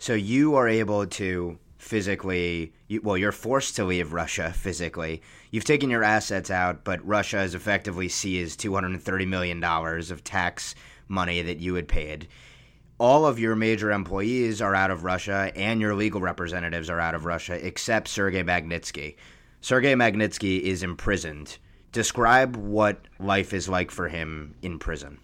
So you are able to physically, you, well, you're forced to leave Russia physically. You've taken your assets out, but Russia has effectively seized $230 million of tax money that you had paid. All of your major employees are out of Russia, and your legal representatives are out of Russia, except Sergei Magnitsky. Sergei Magnitsky is imprisoned. Describe what life is like for him in prison.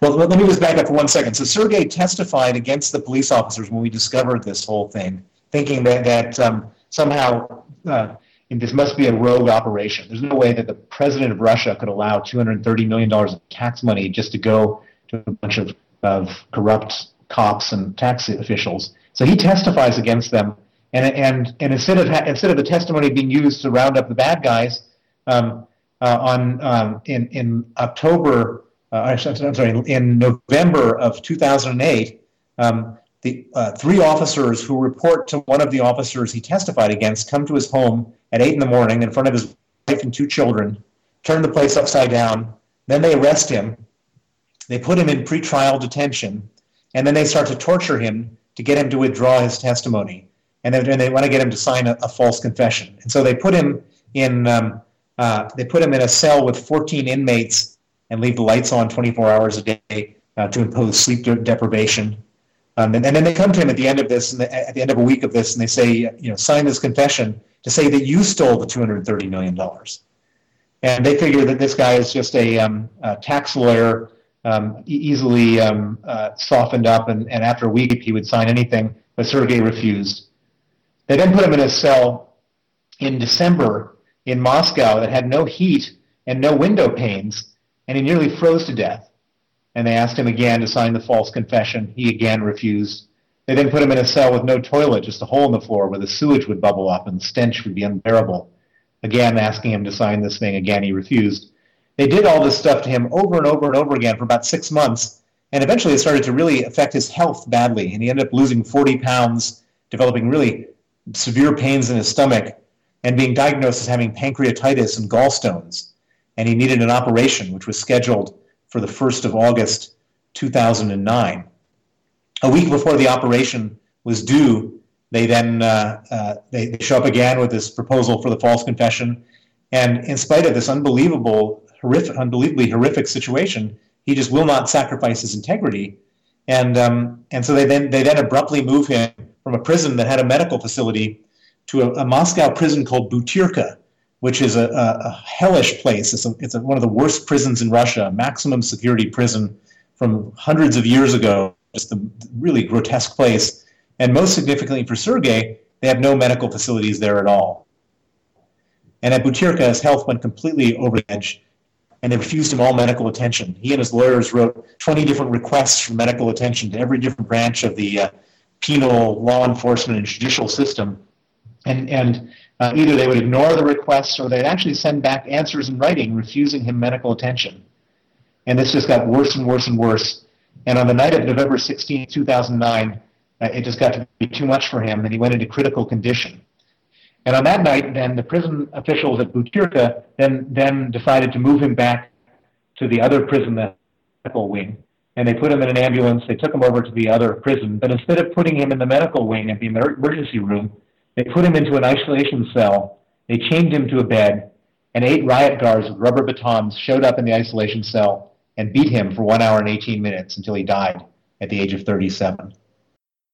Well, let me just back up for one second. So Sergei testified against the police officers when we discovered this whole thing, thinking that, that um, somehow uh, this must be a rogue operation. There's no way that the president of Russia could allow $230 million of tax money just to go to a bunch of, of corrupt cops and tax officials. So he testifies against them. And, and, and instead, of ha- instead of the testimony being used to round up the bad guys, um, uh, on um, in, in October uh, I'm sorry, in November of 2008, um, the uh, three officers who report to one of the officers he testified against come to his home at 8 in the morning in front of his wife and two children, turn the place upside down. Then they arrest him. They put him in pretrial detention, and then they start to torture him to get him to withdraw his testimony. And and they want to get him to sign a, a, false confession. And so they put him in um, uh, they put him in a cell with 14 inmates and leave the lights on 24 hours a day uh, to impose sleep de- deprivation. Um, and, and, then they come to him at the end of this, and at the end of a week of this, and they say, you know, sign this confession to say that you stole the 230 million dollars. And they figure that this guy is just a, um, a tax lawyer, um, easily um, uh, softened up, and, and after a week he would sign anything. But Sergei refused. They then put him in a cell in December in Moscow that had no heat and no window panes and he nearly froze to death. And they asked him again to sign the false confession. He again refused. They then put him in a cell with no toilet, just a hole in the floor where the sewage would bubble up and the stench would be unbearable. Again, asking him to sign this thing. Again, he refused. They did all this stuff to him over and over and over again for about six months. And eventually it started to really affect his health badly. And he ended up losing 40 pounds, developing really severe pains in his stomach, and being diagnosed as having pancreatitis and gallstones and he needed an operation, which was scheduled for the 1st of August 2009. A week before the operation was due, they then uh, uh, they, show up again with this proposal for the false confession, and in spite of this unbelievable, horrific, unbelievably horrific situation, he just will not sacrifice his integrity, and um, and so they then they then abruptly move him from a prison that had a medical facility to a, a Moscow prison called Butyrka, which is a, a, a hellish place. It's, a, it's one of the worst prisons in Russia, a maximum security prison from hundreds of years ago, just a really grotesque place. And most significantly for Sergei, they have no medical facilities there at all. And at Butyrka, his health went completely over the edge, and they refused him all medical attention. He and his lawyers wrote 20 different requests for medical attention to every different branch of the uh, penal, law enforcement, and judicial system. And, and uh, either they would ignore the requests or they'd actually send back answers in writing refusing him medical attention. And this just got worse and worse and worse. And on the night of November 16, 2009, uh, it just got to be too much for him, and he went into critical condition. And on that night, then the prison officials at Butyrka then, then decided to move him back to the other prison, medical wing. And they put him in an ambulance. They took him over to the other prison. But instead of putting him in the medical wing at the emergency room, they put him into an isolation cell. They chained him to a bed, and eight riot guards with rubber batons showed up in the isolation cell and beat him for one hour and 18 minutes until he died at the age of 37.